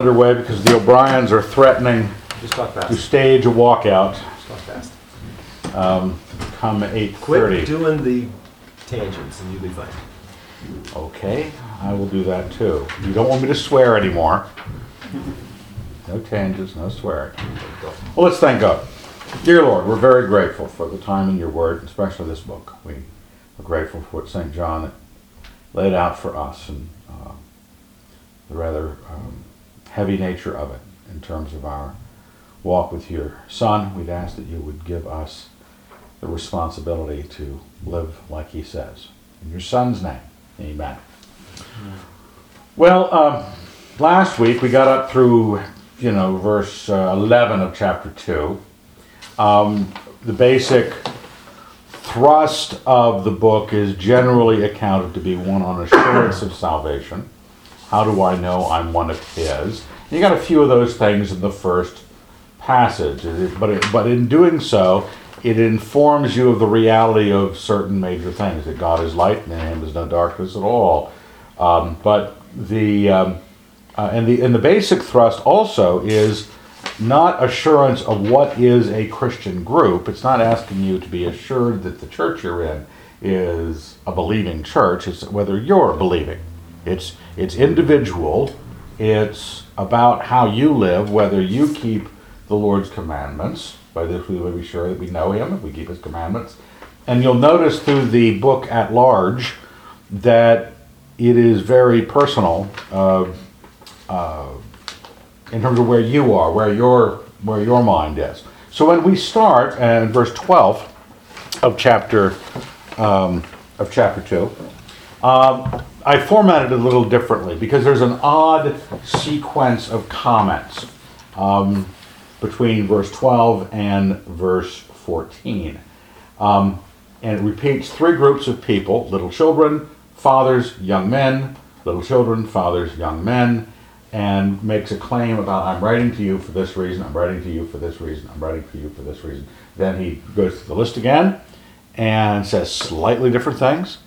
underway because the O'Briens are threatening Just talk to fast. stage a walkout Just talk fast. come eight Quit doing the tangents and you'll be fine. Okay, I will do that too. You don't want me to swear anymore. No tangents, no swearing. Well, let's thank God. Dear Lord, we're very grateful for the time in your word, especially this book. We are grateful for what St. John laid out for us and uh, the rather um, heavy nature of it in terms of our walk with your Son. We'd ask that you would give us the responsibility to live like he says. In your Son's name, amen. Well, um, last week we got up through, you know, verse uh, 11 of chapter 2. Um, the basic thrust of the book is generally accounted to be one on assurance of salvation. How do I know I'm one of His? You got a few of those things in the first passage, but it, but in doing so, it informs you of the reality of certain major things that God is light and in Him is no darkness at all. Um, but the um, uh, and the and the basic thrust also is not assurance of what is a Christian group. It's not asking you to be assured that the church you're in is a believing church. It's whether you're believing. It's it's individual. It's about how you live, whether you keep the Lord's commandments. By this we will be sure that we know Him, we keep His commandments. And you'll notice through the book at large that it is very personal uh, uh, in terms of where you are, where your where your mind is. So when we start at verse 12 of chapter um, of chapter two, um, I formatted it a little differently because there's an odd sequence of comments um, between verse 12 and verse 14. Um, and it repeats three groups of people little children, fathers, young men, little children, fathers, young men, and makes a claim about I'm writing to you for this reason, I'm writing to you for this reason, I'm writing to you for this reason. Then he goes through the list again and says slightly different things.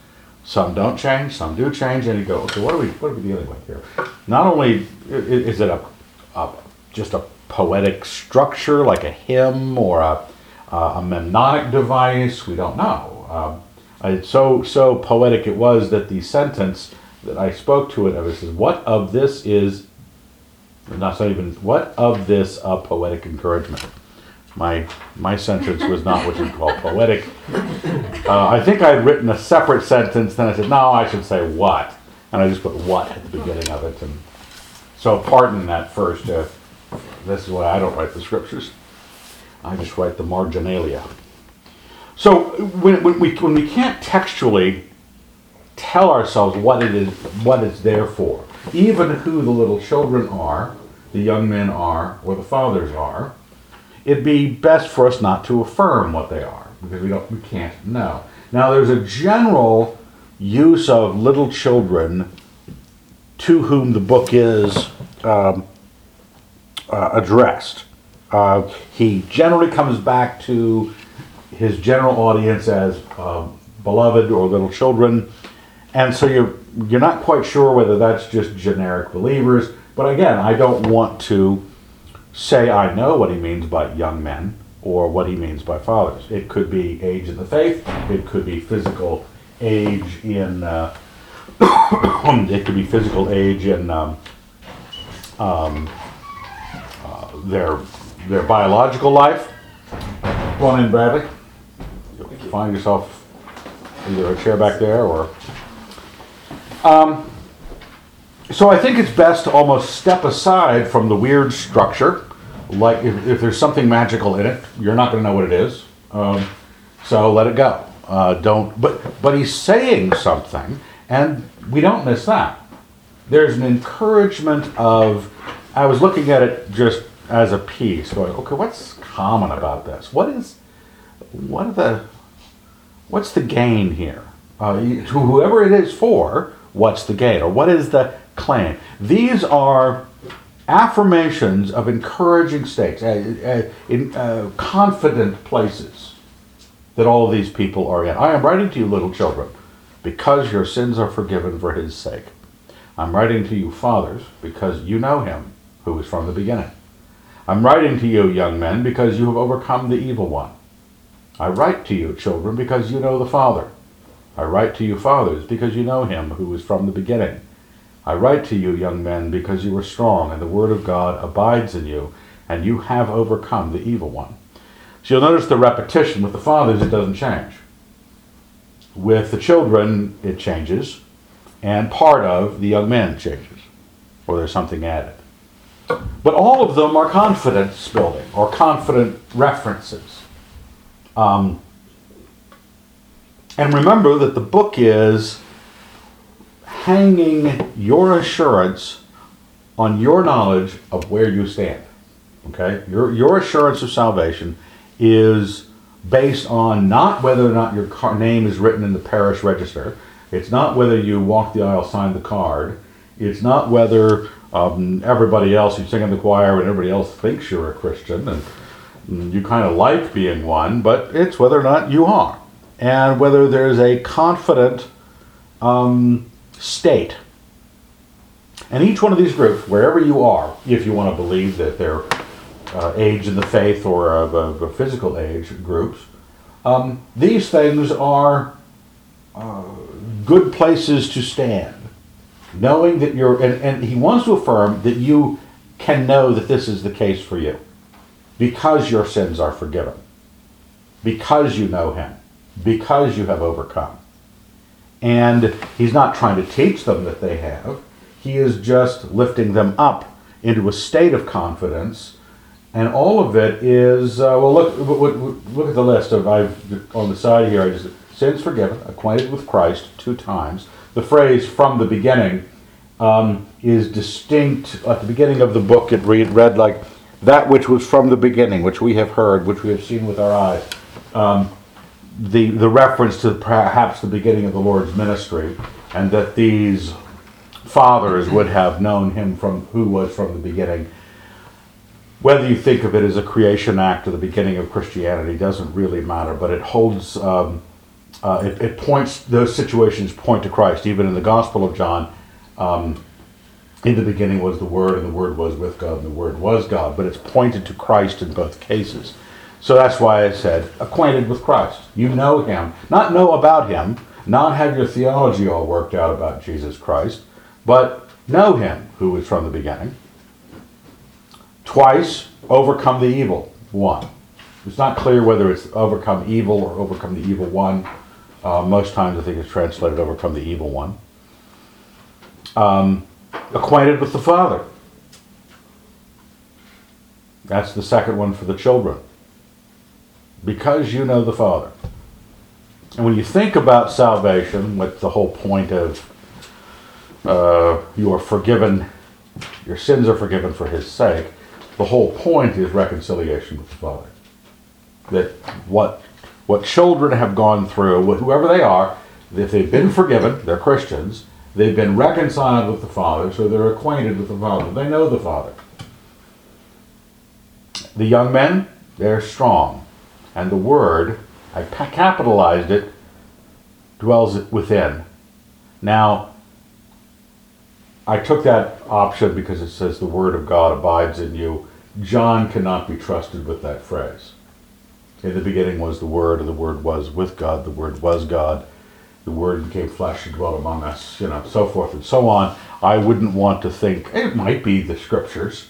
Some don't change, some do change, and you go, okay, what are we, what are we dealing with here? Not only is it a, a just a poetic structure like a hymn or a, a mnemonic device, we don't know. Um, it's so so poetic it was that the sentence that I spoke to it of says, "What of this is not not even what of this a poetic encouragement." My my sentence was not what you'd call poetic. Uh, I think I had written a separate sentence. Then I said, "No, I should say what," and I just put "what" at the beginning of it. And so, pardon that first. Uh, this is why I don't write the scriptures. I just write the marginalia. So when, when we when we can't textually tell ourselves what it is what it's there for, even who the little children are, the young men are, or the fathers are, it'd be best for us not to affirm what they are because we don't we can't know. Now there's a general use of little children to whom the book is um, uh, addressed. Uh, he generally comes back to his general audience as uh, beloved or little children, and so you're you're not quite sure whether that's just generic believers. But again, I don't want to say I know what he means by young men or what he means by fathers. It could be age in the faith. It could be physical age in. Uh, it could be physical age in um, um, uh, their their biological life. Come on in, Bradley. You'll find yourself either a chair back there or. Um, so I think it's best to almost step aside from the weird structure. Like if, if there's something magical in it, you're not going to know what it is. Um, so let it go. Uh, don't. But but he's saying something, and we don't miss that. There's an encouragement of. I was looking at it just as a piece, going, okay, what's common about this? What is, what are the, what's the gain here? Uh, whoever it is for, what's the gain, or what is the claim? These are affirmations of encouraging states, uh, uh, in uh, confident places that all these people are in. I am writing to you, little children, because your sins are forgiven for his sake. I'm writing to you, fathers, because you know him who is from the beginning. I'm writing to you, young men, because you have overcome the evil one. I write to you, children, because you know the Father. I write to you, fathers, because you know him who is from the beginning. I write to you, young men, because you are strong, and the word of God abides in you, and you have overcome the evil one. So you'll notice the repetition. With the fathers, it doesn't change. With the children, it changes, and part of the young men changes, or there's something added. But all of them are confidence building or confident references. Um, and remember that the book is hanging your assurance on your knowledge of where you stand. Okay? Your, your assurance of salvation is based on not whether or not your car, name is written in the parish register. It's not whether you walk the aisle, sign the card. It's not whether um, everybody else, you sing in the choir, and everybody else thinks you're a Christian, and mm, you kind of like being one, but it's whether or not you are. And whether there's a confident um, state. And each one of these groups, wherever you are, if you want to believe that they're uh, age in the faith or of, of physical age groups, um, these things are uh, good places to stand. Knowing that you're, and, and he wants to affirm that you can know that this is the case for you because your sins are forgiven, because you know him, because you have overcome. And he's not trying to teach them that they have, he is just lifting them up into a state of confidence. And all of it is, uh, well, look, look, at the list of, I've, on the side here, I just, sins forgiven, acquainted with Christ two times. The phrase from the beginning um, is distinct. At the beginning of the book, it read, read like that which was from the beginning, which we have heard, which we have seen with our eyes. Um, the, the reference to perhaps the beginning of the Lord's ministry, and that these fathers would have known him from who was from the beginning. Whether you think of it as a creation act or the beginning of Christianity doesn't really matter, but it holds, um, uh, it, it, points, those situations point to Christ. Even in the Gospel of John, um, in the beginning was the Word, and the Word was with God, and the Word was God, but it's pointed to Christ in both cases. So that's why I said, acquainted with Christ. You know him. Not know about him, not have your theology all worked out about Jesus Christ, but know him who is from the beginning. Twice, overcome the evil one. It's not clear whether it's overcome evil or overcome the evil one. Uh, most times I think it's translated overcome the evil one. Um, acquainted with the Father. That's the second one for the children because you know the Father. And when you think about salvation, with the whole point of uh, you are forgiven, your sins are forgiven for His sake, the whole point is reconciliation with the Father. That what what children have gone through, whoever they are, if they've been forgiven, they're Christians, they've been reconciled with the Father, so they're acquainted with the Father. They know the Father. The young men, they're strong and the Word, I capitalized it, dwells within. Now, I took that option because it says the Word of God abides in you. John cannot be trusted with that phrase. In the beginning was the Word, and the Word was with God, the Word was God, the Word became flesh and dwelt among us, you know, so forth and so on. I wouldn't want to think, it might be the Scriptures,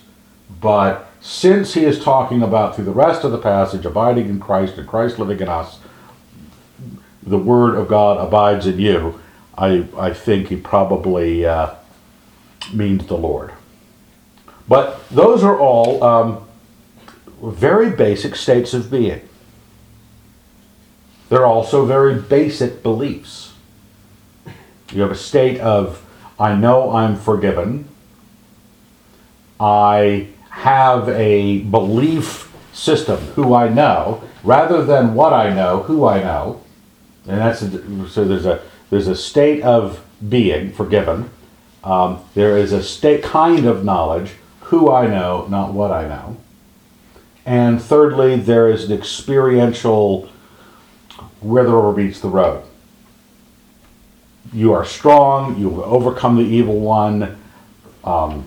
but since he is talking about through the rest of the passage abiding in Christ and Christ living in us, the Word of God abides in you, I, I think he probably uh, means the Lord. But those are all um, very basic states of being. They're also very basic beliefs. You have a state of, I know I'm forgiven. I have a belief system, who I know, rather than what I know, who I know. And that's a, so there's a there's a state of being forgiven. Um, there is a state kind of knowledge, who I know, not what I know. And thirdly, there is an experiential where the rubber meets the road. You are strong. You overcome the evil one. Um,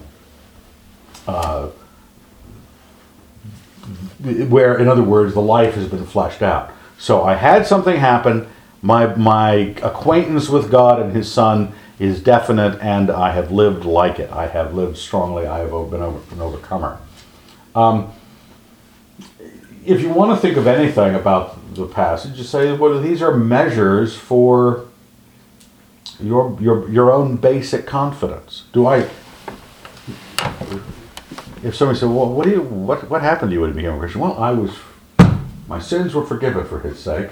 where, in other words, the life has been fleshed out. So I had something happen. My my acquaintance with God and His Son is definite, and I have lived like it. I have lived strongly. I have been an overcomer. Um, if you want to think of anything about the passage, you say, well, these are measures for your your your own basic confidence. Do I? If somebody said, "Well, what do you what what happened to you when you became a Christian?" Well, I was my sins were forgiven for His sake.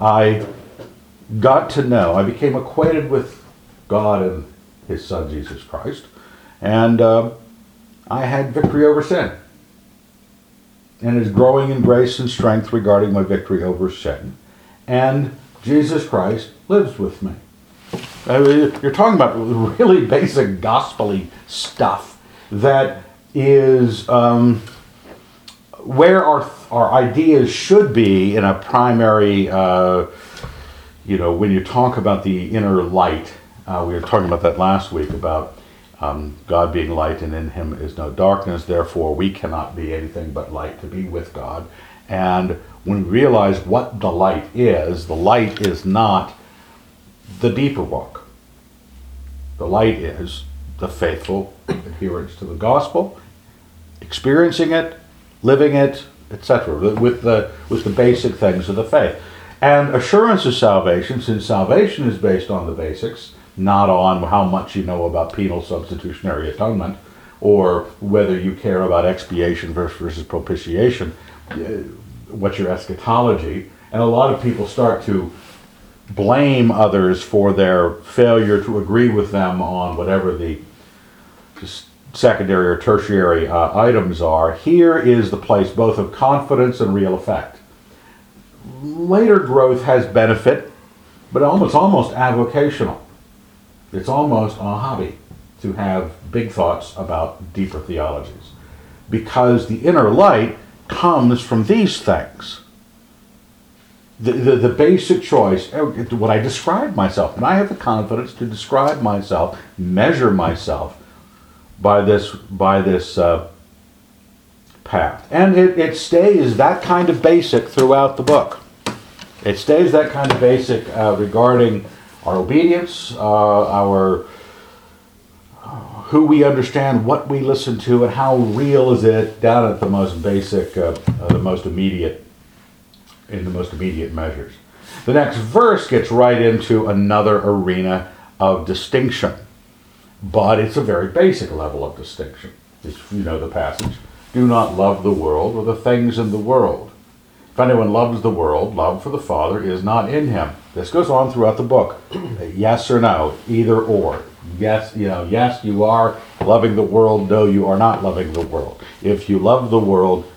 I got to know. I became acquainted with God and His Son Jesus Christ, and uh, I had victory over sin and is growing in grace and strength regarding my victory over sin. And Jesus Christ lives with me. I mean, you're talking about really basic gospely stuff that is um, where our our ideas should be in a primary. Uh, you know, when you talk about the inner light, uh, we were talking about that last week about um, God being light and in him is no darkness, therefore we cannot be anything but light to be with God. And when we realize what the light is, the light is not the deeper walk. The light is the faithful adherence to the gospel, experiencing it, living it, etc., with the, with the basic things of the faith. And assurance of salvation, since salvation is based on the basics, not on how much you know about penal substitutionary atonement or whether you care about expiation versus propitiation, uh, what's your eschatology. And a lot of people start to blame others for their failure to agree with them on whatever the secondary or tertiary uh, items are. Here is the place both of confidence and real effect. Later growth has benefit, but almost almost avocational. It's almost a hobby to have big thoughts about deeper theologies because the inner light comes from these things. The, the, the basic choice, uh, what I describe myself, and I have the confidence to describe myself, measure myself by this, by this uh, path. And it, it stays that kind of basic throughout the book. It stays that kind of basic uh, regarding our obedience, uh, our who we understand, what we listen to, and how real is it down at the most basic, uh, uh, the most immediate, in the most immediate measures. The next verse gets right into another arena of distinction, but it's a very basic level of distinction. If you know the passage, do not love the world or the things in the world. If anyone loves the world, love for the Father is not in him. This goes on throughout the book. yes or no, either or. Yes, you know, yes, you are loving the world. No, you are not loving the world. If you love the world,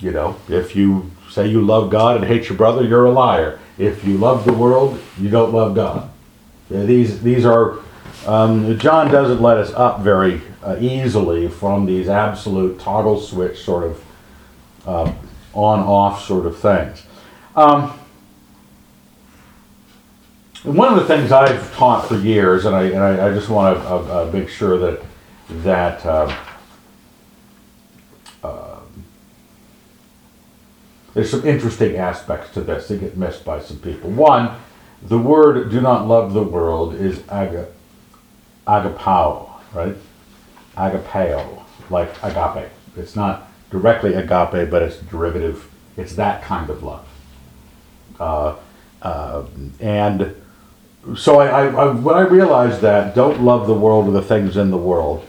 you know, if you say you love God and hate your brother, you're a liar. If you love the world, you don't love God. These these are um, John doesn't let us up very uh, easily from these absolute toggle switch sort of uh, on off sort of things. Um, one of the things I've taught for years, and I, and I, I just want to uh, uh, make sure that that um, uh, there's some interesting aspects to this that get missed by some people. One, the word "do not love the world" is aga, agapao, right? Agapeo, like agape. It's not directly agape, but it's derivative. It's that kind of love. Uh, uh, and so I, I, I, when I realized that, don't love the world or the things in the world,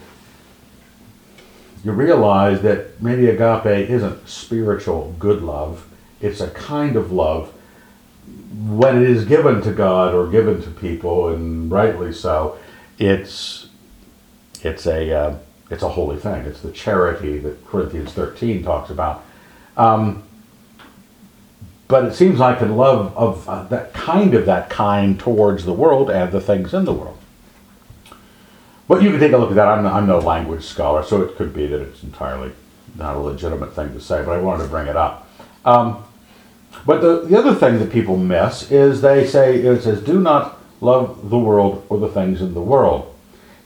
you realize that maybe agape isn't spiritual good love. It's a kind of love when it is given to God or given to people, and rightly so. It's it's a uh, it's a holy thing. It's the charity that Corinthians 13 talks about. Um, but it seems like a love of uh, that kind of that kind towards the world and the things in the world. But you can take a look at that. I'm, I'm no language scholar, so it could be that it's entirely not a legitimate thing to say, but I wanted to bring it up. Um, but the, the other thing that people miss is they say, it says, do not love the world or the things in the world.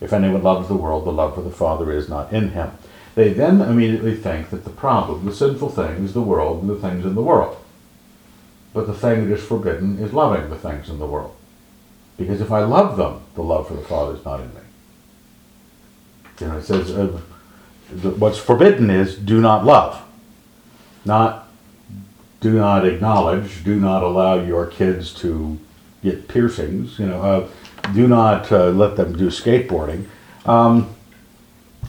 If anyone loves the world, the love for the Father is not in him. They then immediately think that the problem, the sinful thing, is the world and the things in the world. But the thing that is forbidden is loving the things in the world. Because if I love them, the love for the Father is not in me. You know, it says, uh, what's forbidden is do not love. Not do not acknowledge, do not allow your kids to get piercings, you know, uh, do not uh, let them do skateboarding. Um,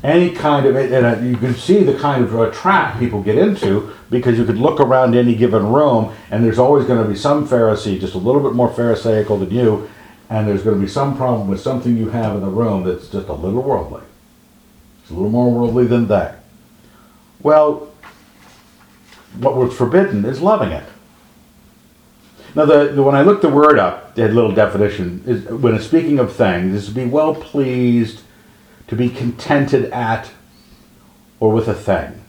any kind of, and uh, you can see the kind of uh, trap people get into because you could look around any given room and there's always going to be some Pharisee just a little bit more Pharisaical than you, and there's going to be some problem with something you have in the room that's just a little worldly. A little more worldly than they. Well, what was forbidden is loving it. Now, the, the- when I looked the word up, the little definition is when it's speaking of things, is to be well pleased, to be contented at, or with a thing.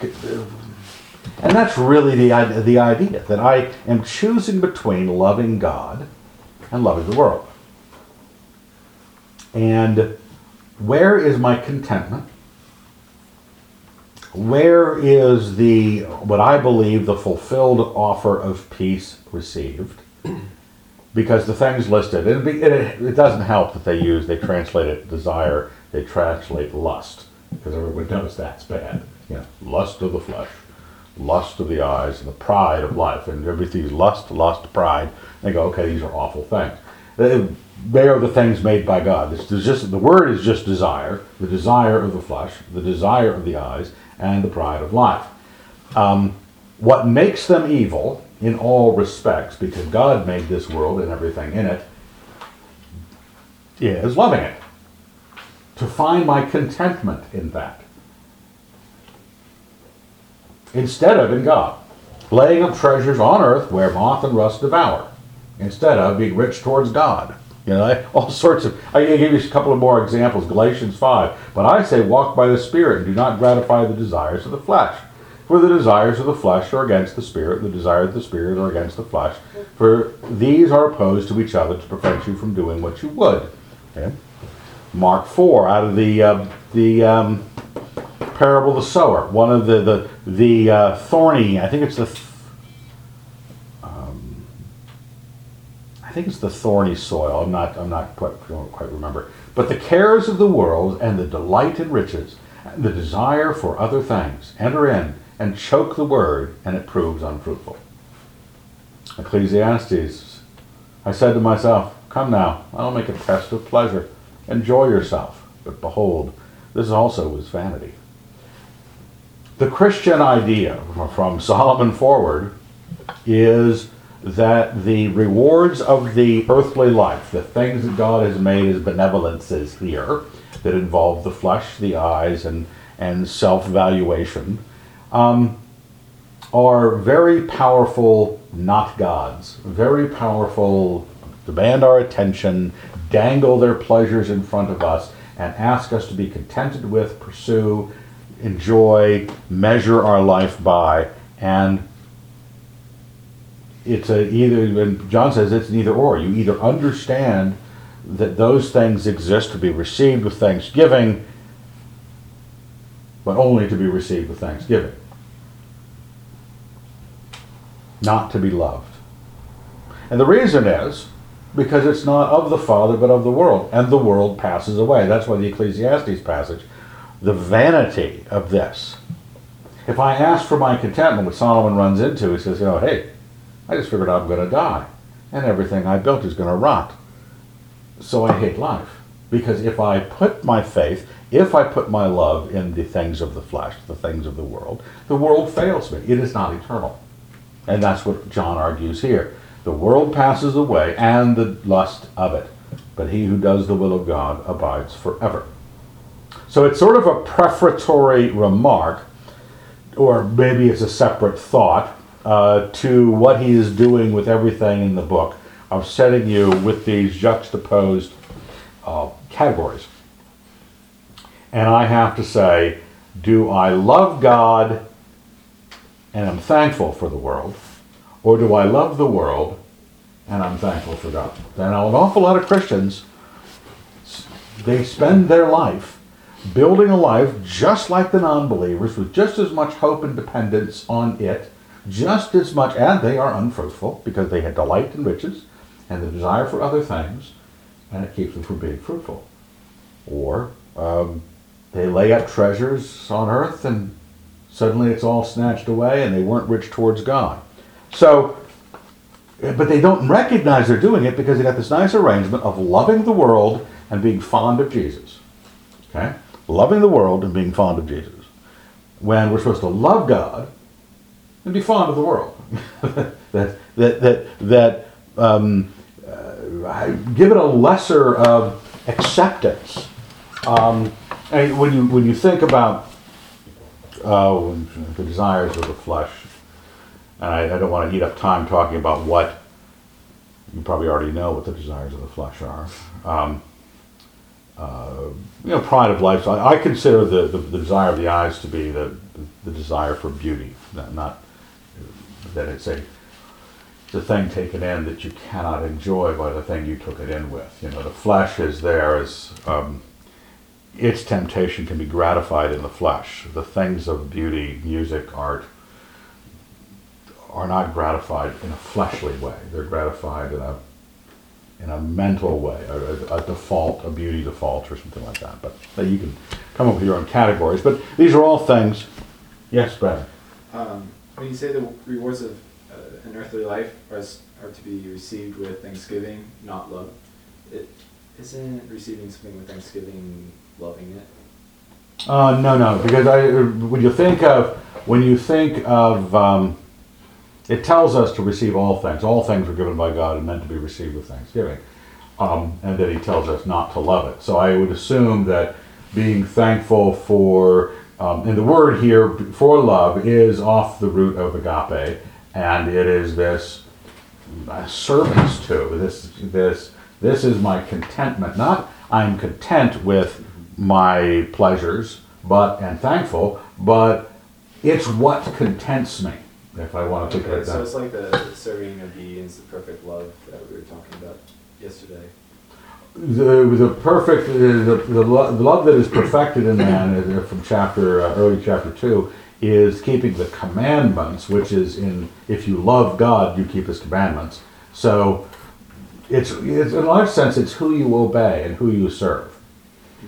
And that's really the, the idea that I am choosing between loving God and loving the world. And where is my contentment? Where is the what I believe the fulfilled offer of peace received? Because the things listed, it, it, doesn't help that they use they translate it desire, they translate lust, because everyone knows that's bad. You know, lust of the flesh, lust of the eyes, and the pride of life, and everything's lust, lust, pride. They go, okay, these are awful things. They are the things made by God. Is just the word is just desire, the desire of the flesh, the desire of the eyes, and the pride of life. Um, what makes them evil in all respects, because God made this world and everything in it, is loving it. To find my contentment in that. Instead of in God. Laying up treasures on earth where moth and rust devour. Instead of being rich towards God. You know, all sorts of. I give you a couple of more examples. Galatians 5. But I say, walk by the Spirit and do not gratify the desires of the flesh. For the desires of the flesh are against the Spirit, and the desires of the Spirit are against the flesh. For these are opposed to each other to prevent you from doing what you would. Okay? Mark 4, out of the, uh, the um, parable of the sower, one of the, the, the uh, thorny, I think it's the, th- um, I think it's the thorny soil. I'm not, I'm not quite, quite remember. But the cares of the world and the delight in riches, and the desire for other things enter in and choke the word, and it proves unfruitful. Ecclesiastes. I said to myself, Come now, I'll make a test of pleasure. Enjoy yourself. But behold, this also is vanity. The Christian idea from Solomon forward is that the rewards of the earthly life, the things that God has made as benevolences here, that involve the flesh, the eyes, and, and self valuation, um, are very powerful, not gods. Very powerful, demand our attention, dangle their pleasures in front of us, and ask us to be contented with, pursue, enjoy, measure our life by, and it's a either John says it's an either or. You either understand that those things exist to be received with thanksgiving, but only to be received with thanksgiving. Not to be loved. And the reason is because it's not of the Father but of the world, and the world passes away. That's why the Ecclesiastes passage, the vanity of this. If I ask for my contentment, what Solomon runs into, he says, you know, hey, I just figured I'm going to die, and everything I built is going to rot. So I hate life. Because if I put my faith, if I put my love in the things of the flesh, the things of the world, the world fails me. It is not eternal. And that's what John argues here. The world passes away and the lust of it, but he who does the will of God abides forever. So it's sort of a prefatory remark, or maybe it's a separate thought, uh, to what he is doing with everything in the book of setting you with these juxtaposed uh, categories. And I have to say, do I love God and I'm thankful for the world, or do I love the world and I'm thankful for God? And an awful lot of Christians they spend their life building a life just like the non-believers with just as much hope and dependence on it, just as much, and they are unfruitful because they had delight in riches and the desire for other things, and it keeps them from being fruitful. Or um, they lay up treasures on earth and suddenly it's all snatched away and they weren't rich towards God. So, but they don't recognize they're doing it because they got this nice arrangement of loving the world and being fond of Jesus. Okay? Loving the world and being fond of Jesus. When we're supposed to love God and be fond of the world. that, that, that, that um, uh, give it a lesser of acceptance. Um, when you, when you think about uh, the desires of the flesh, and I, I don't want to eat up time talking about what you probably already know what the desires of the flesh are. Um, uh, you know, pride of life. So I, I consider the, the, the, desire of the eyes to be the, the, desire for beauty, not, not that it's a the thing taken in that you cannot enjoy by the thing you took it in with. You know, the flesh is there as um, its temptation can be gratified in the flesh. The things of beauty, music, art, are not gratified in a fleshly way. They're gratified in a in a mental way, a, a, default, a beauty default, or something like that. But you can come up with your own categories. But these are all things. Yes, Ben. Um, when you say the rewards of uh, an earthly life are, are to be received with thanksgiving, not love, it, isn't receiving something with thanksgiving loving it? Uh, no, no, because I, when you think of when you think of um, it tells us to receive all things. All things were given by God and meant to be received with thanksgiving. Um, and that he tells us not to love it. So I would assume that being thankful for, um, and the word here for love is off the root of agape, and it is this uh, service to this this this is my contentment. Not I'm content with my pleasures, but and thankful, but it's what contents me if I want to Okay, like so that. it's like the serving of beings, the perfect love that we were talking about yesterday. The, the perfect, the, the, lo- the love that is perfected in man, uh, from chapter, uh, early chapter two, is keeping the commandments, which is in, if you love God, you keep his commandments. So, it's, it's in a large sense, it's who you obey and who you serve.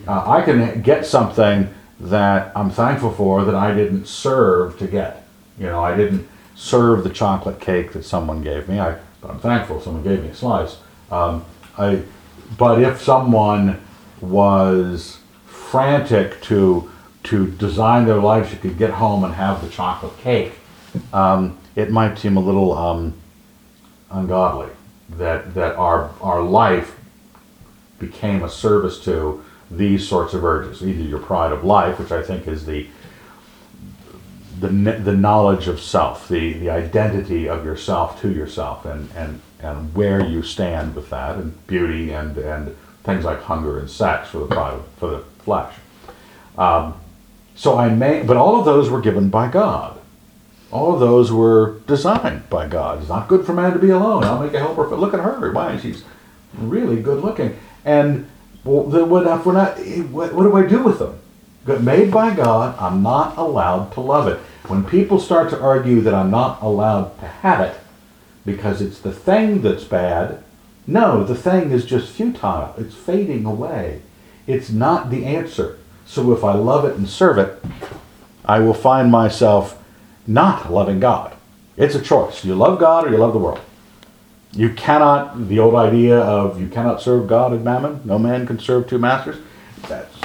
Uh, I can get something that I'm thankful for that I didn't serve to get. You know, I didn't serve the chocolate cake that someone gave me. I, but I'm thankful someone gave me a slice. Um, I, but if someone was frantic to to design their life you could get home and have the chocolate cake, um, it might seem a little um, ungodly that that our our life became a service to these sorts of urges. Either your pride of life, which I think is the the, the knowledge of self, the, the identity of yourself to yourself, and, and, and where you stand with that, and beauty, and, and things like hunger and sex for the for the flesh. Um, so I may, but all of those were given by God. All of those were designed by God. It's not good for man to be alone. I'll make a helper. For, look at her. Why? She's really good looking. And well, we're not? What, what do I do with them? made by God, I'm not allowed to love it. When people start to argue that I'm not allowed to have it because it's the thing that's bad, no, the thing is just futile. It's fading away. It's not the answer. So if I love it and serve it, I will find myself not loving God. It's a choice. You love God or you love the world. You cannot, the old idea of you cannot serve God and mammon, no man can serve two masters, that's,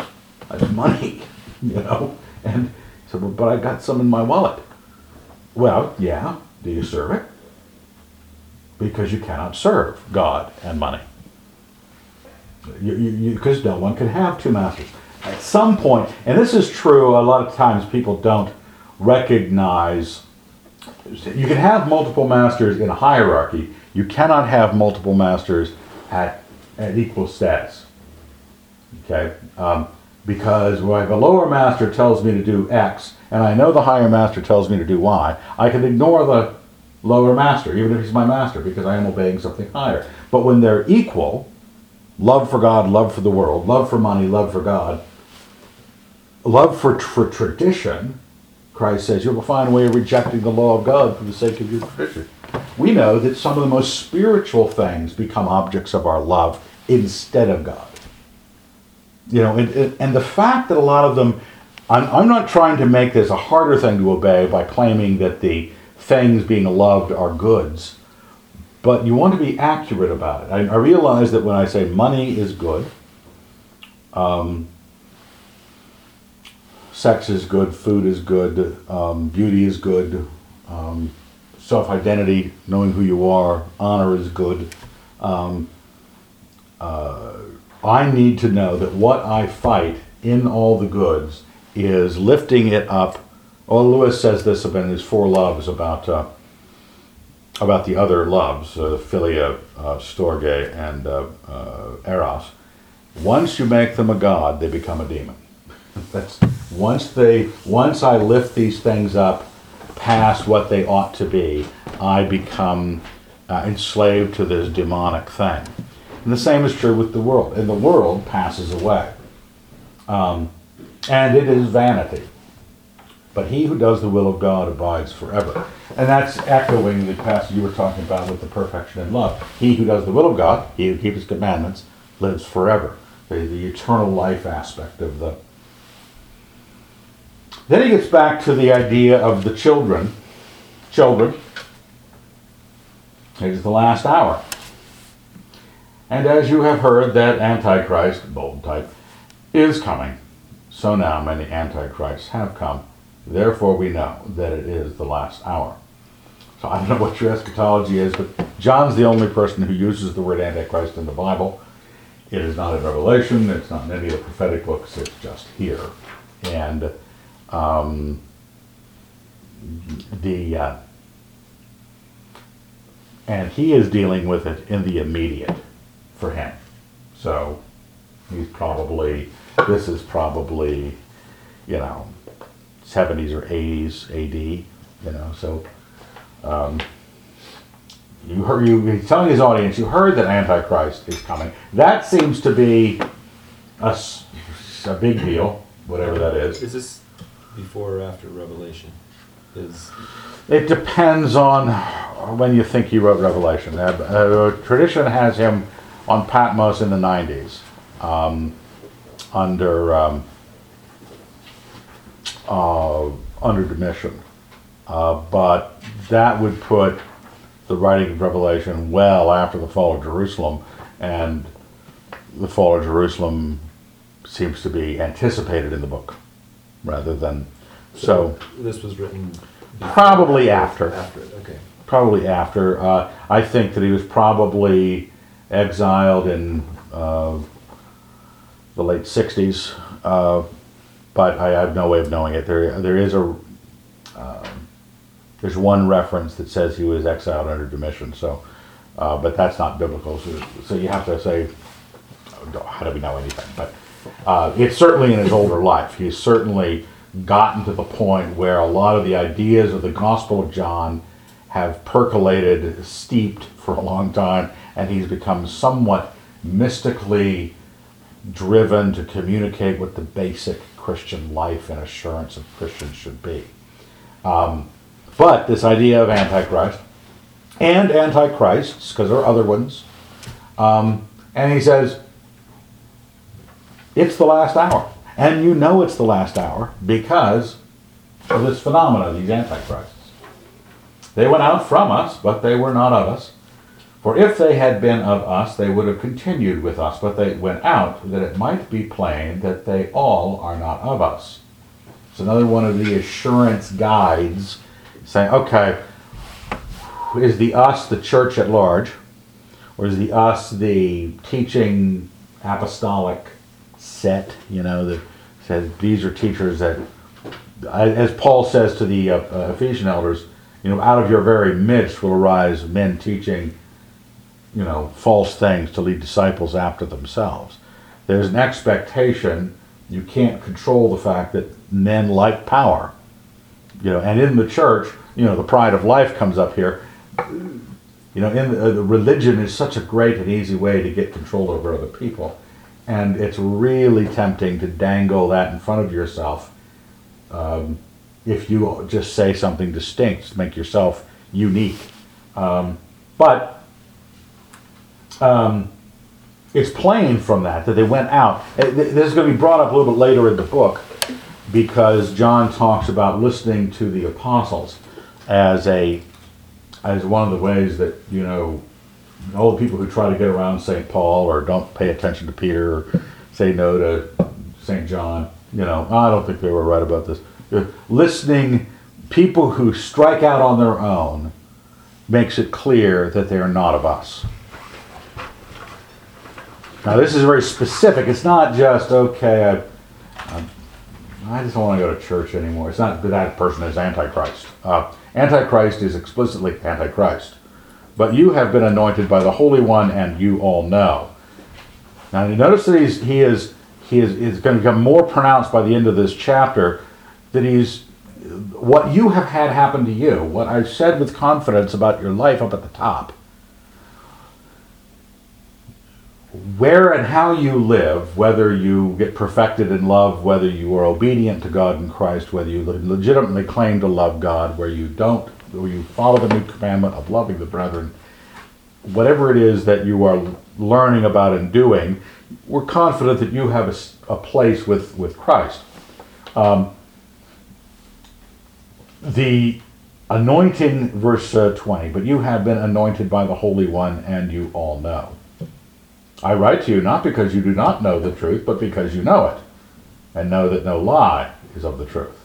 that's money. you know? And so, but I got some in my wallet. Well, yeah. Do you serve it? Because you cannot serve God and money. Because no one can have two masters. At some point, and this is true, a lot of times people don't recognize. You can have multiple masters in a hierarchy. You cannot have multiple masters at, at equal status. Okay. Um, because if a lower master tells me to do X, and I know the higher master tells me to do Y, I can ignore the lower master, even if he's my master, because I am obeying something higher. But when they're equal, love for God, love for the world, love for money, love for God, love for, for tradition, Christ says, you will find a way of rejecting the law of God for the sake of your tradition. We know that some of the most spiritual things become objects of our love instead of God. You know, and- and the fact that a lot of them, I'm, I'm not trying to make this a harder thing to obey by claiming that the things being loved are goods, but you want to be accurate about it. I, I realize that when I say money is good, um, sex is good, food is good, um, beauty is good, um, self identity, knowing who you are, honor is good. Um, uh, I need to know that what I fight in all the goods is lifting it up. Well, Lewis says this about his four loves about uh, about the other loves, uh, philia, uh, storge, and uh, uh, eros. Once you make them a god, they become a demon. That's once they once I lift these things up past what they ought to be, I become uh, enslaved to this demonic thing. And the same is true with the world. And the world passes away, um, and it is vanity. But he who does the will of God abides forever. And that's echoing the passage you were talking about with the perfection in love. He who does the will of God, he who keeps his commandments, lives forever. The, the eternal life aspect of the then he gets back to the idea of the children. Children. It is the last hour. And as you have heard that Antichrist, bold type, is coming, so now many Antichrists have come. Therefore we know that it is the last hour. So I don't know what your eschatology is, but John's the only person who uses the word Antichrist in the Bible. It is not in Revelation, it's not in any of the prophetic books, it's just here. And um, the uh, and he is dealing with it in the immediate for him. So he's probably this is probably you know 70s or 80s AD. You know, so um, you heard you he's telling his audience you heard that Antichrist is coming. That seems to be a, a big deal, whatever that is. Is this before or after Revelation? Is It depends on when you think he wrote Revelation. Uh, uh, tradition has him on Patmos in the 90s, um, under um, uh, under Domitian. Uh, but that would put the writing of Revelation well after the fall of Jerusalem, and the fall of Jerusalem seems to be anticipated in the book rather than so. this was written Probably after. After it, okay. Probably after. Uh, I think that he was probably exiled in uh, the late '60s, uh, but I have no way of knowing it. There, there is a um, there's one reference that says he was exiled under Domitian. So, uh, but that's not biblical. So, so you have to say, how do we know anything? But uh, it's certainly in his older life. He's certainly gotten to the point where a lot of the ideas of the Gospel of John have percolated, steeped for a long time, and he's become somewhat mystically driven to communicate with the basic Christian life and assurance of Christians should be. Um, but this idea of Antichrist and Antichrists, because there are other ones, um, and he says, it's the last hour. And you know it's the last hour because of this phenomena, these antichrists. They went out from us, but they were not of us. For if they had been of us, they would have continued with us, but they went out that it might be plain that they all are not of us. It's another one of the assurance guides saying, okay, is the us the church at large, or is the us the teaching apostolic set, you know, that says these are teachers that, as Paul says to the uh, Ephesian elders, you know, out of your very midst will arise men teaching, you know, false things to lead disciples after themselves. There's an expectation. You can't control the fact that men like power, you know, and in the church, you know, the pride of life comes up here. You know, in the, uh, the religion is such a great and easy way to get control over other people, and it's really tempting to dangle that in front of yourself. Um, if you just say something distinct, make yourself unique. Um, but um, it's plain from that that they went out. Uh, This is going to be brought up a little bit later in the book because John talks about listening to the apostles as a as one of the ways that you know all the people who try to get around St. Paul or don't pay attention to Peter or say no to St. John. You know, I don't think they were right about this. Uh, Listening, people who strike out on their own makes it clear that they are not of us. Now, this is very specific. It's not just, okay, I, I, I just don't want to go to church anymore. It's not that that person is Antichrist. Uh, Antichrist is explicitly Antichrist. But you have been anointed by the Holy One, and you all know. Now, you notice that he's, he is he is, is going to become more pronounced by the end of this chapter that he's what you have had happen to you, what I said with confidence about your life up at the top, where and how you live, whether you get perfected in love, whether you are obedient to God in Christ, whether you legitimately claim to love God, where you don't, where you follow the new commandment of loving the brethren, whatever it is that you are learning about and doing, we're confident that you have a place with, with Christ. Um, the anointing, verse uh, 20, but you have been anointed by the Holy One, and you all know. I write to you not because you do not know the truth, but because you know it, and know that no lie is of the truth.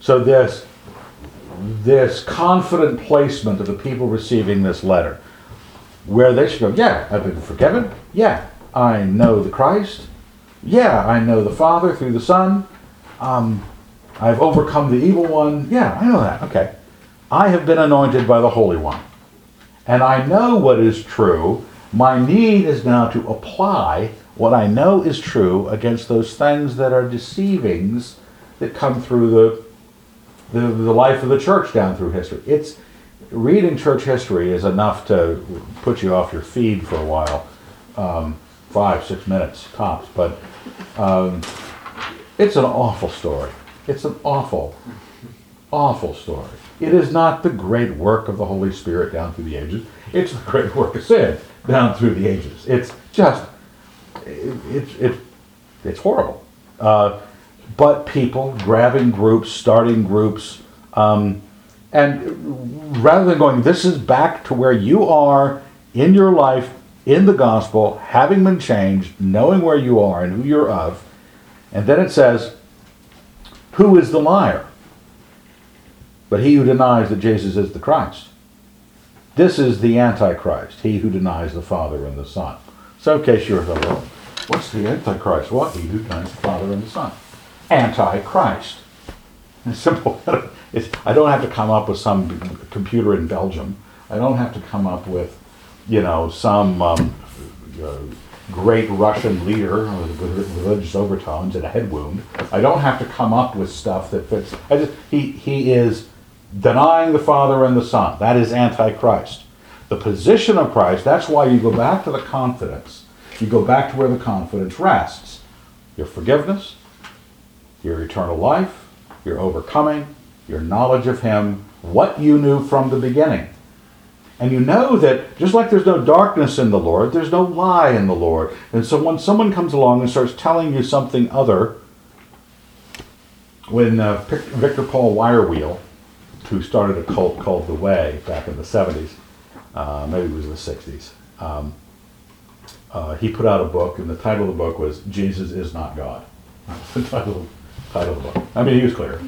So this this confident placement of the people receiving this letter, where they should go, yeah, I've been forgiven. Yeah, I know the Christ. Yeah, I know the Father through the Son. Um, I've overcome the evil one. Yeah, I know that. Okay. I have been anointed by the Holy One. And I know what is true. My need is now to apply what I know is true against those things that are deceivings that come through the, the, the life of the church down through history. It's reading church history is enough to put you off your feed for a while, um, five, six minutes tops. But um, it's an awful story. It's an awful, awful story. It is not the great work of the Holy Spirit down through the ages. It's the great work of sin down through the ages. It's just, it's, it, it it's horrible. Uh, but people grabbing groups, starting groups, um, and rather than going, this is back to where you are in your life, in the gospel, having been changed, knowing where you are and who you're of, and then it says, who is the liar? But he who denies that Jesus is the Christ. This is the Antichrist, he who denies the Father and the Son. So, in case you're well, what's the Antichrist? What? He who denies the Father and the Son. Antichrist. It's simple. It's, I don't have to come up with some computer in Belgium. I don't have to come up with, you know, some um, uh, great Russian leader with religious overtones and a head wound. I don't have to come up with stuff that fits. I just, he, he is denying the Father and the Son. That is Antichrist. The position of Christ, that's why you go back to the confidence. You go back to where the confidence rests. Your forgiveness, your eternal life, your overcoming, your knowledge of Him, what you knew from the beginning. And you know that just like there's no darkness in the Lord, there's no lie in the Lord. And so when someone comes along and starts telling you something other, when uh, Victor Paul Wierwille, who started a cult called The Way back in the 70s, uh, maybe it was the 60s, um, uh, he put out a book, and the title of the book was Jesus is Not God. That's the title, title of the book. I mean, he was clear.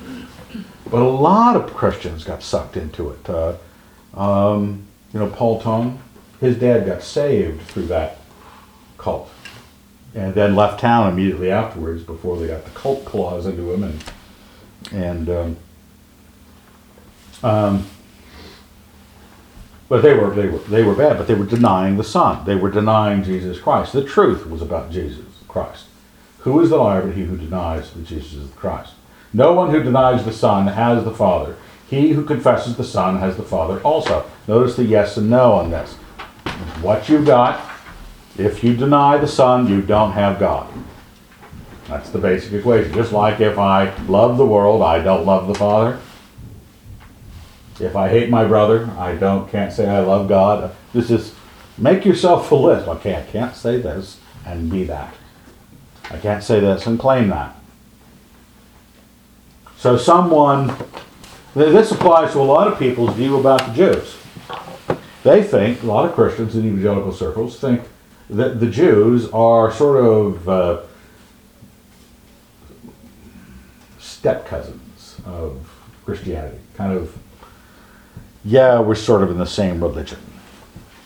But a lot of Christians got sucked into it. Uh, um, you know, Paul Tong, his dad got saved through that cult. And then left town immediately afterwards before they got the cult claws into him. And, and um, um, but they were, they were, they were bad, but they were denying the Son. They were denying Jesus Christ. The truth was about Jesus Christ. Who is the liar but he who denies that Jesus is the Christ? No one who denies the Son has the Father. He who confesses the Son has the Father also. Notice the yes and no on this. What you've got, if you deny the Son, you don't have God. That's the basic equation. Just like if I love the world, I don't love the Father. If I hate my brother, I don't can't say I love God. This is make yourself a list. Okay, I can't say this and be that. I can't say this and claim that. So someone this applies to a lot of people's view about the Jews. They think a lot of Christians in evangelical circles think that the Jews are sort of uh, step cousins of Christianity. Kind of, yeah, we're sort of in the same religion.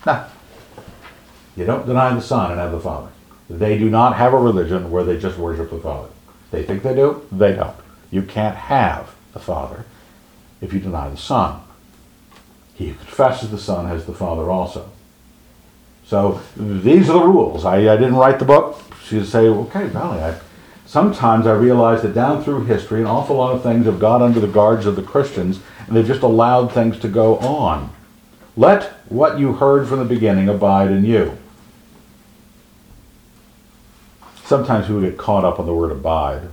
Nah. You don't deny the Son and have the Father. They do not have a religion where they just worship the Father. They think they do, they don't. You can't have the Father if you deny the Son. He who confesses the Son has the Father also. So these are the rules. I, I didn't write the book. She'd say, okay, Valley, I, sometimes I realize that down through history, an awful lot of things have got under the guards of the Christians, and they've just allowed things to go on. Let what you heard from the beginning abide in you. Sometimes people get caught up on the word abide.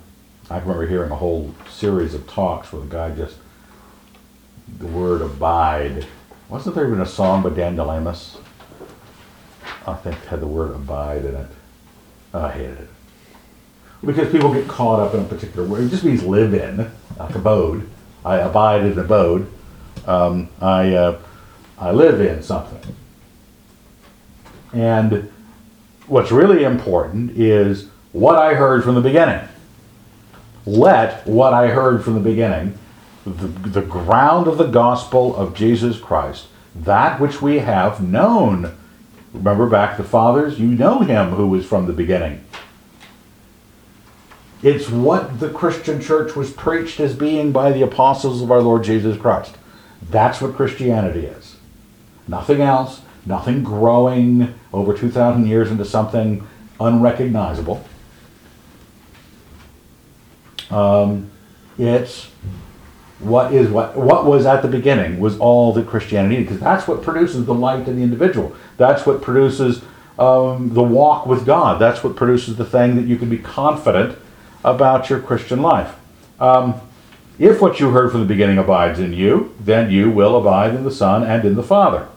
I remember hearing a whole series of talks where the guy just, the word abide. Wasn't there even a song by Daniel Amos? I think had the word abide in it. Oh, I hated it. Because people get caught up in a particular word. It just means live in, like abode. I abide in abode. Um, I, uh, I live in something. And what's really important is what I heard from the beginning. Let what I heard from the beginning, the, the ground of the gospel of Jesus Christ, that which we have known. Remember back the fathers, you know him who was from the beginning. It's what the Christian church was preached as being by the apostles of our Lord Jesus Christ. That's what Christianity is. Nothing else, nothing growing over 2,000 years into something unrecognizable. Um, it's what is what what was at the beginning was all that Christianity because that's what produces the light in the individual. That's what produces um, the walk with God. That's what produces the thing that you can be confident about your Christian life. Um, if what you heard from the beginning abides in you, then you will abide in the Son and in the Father.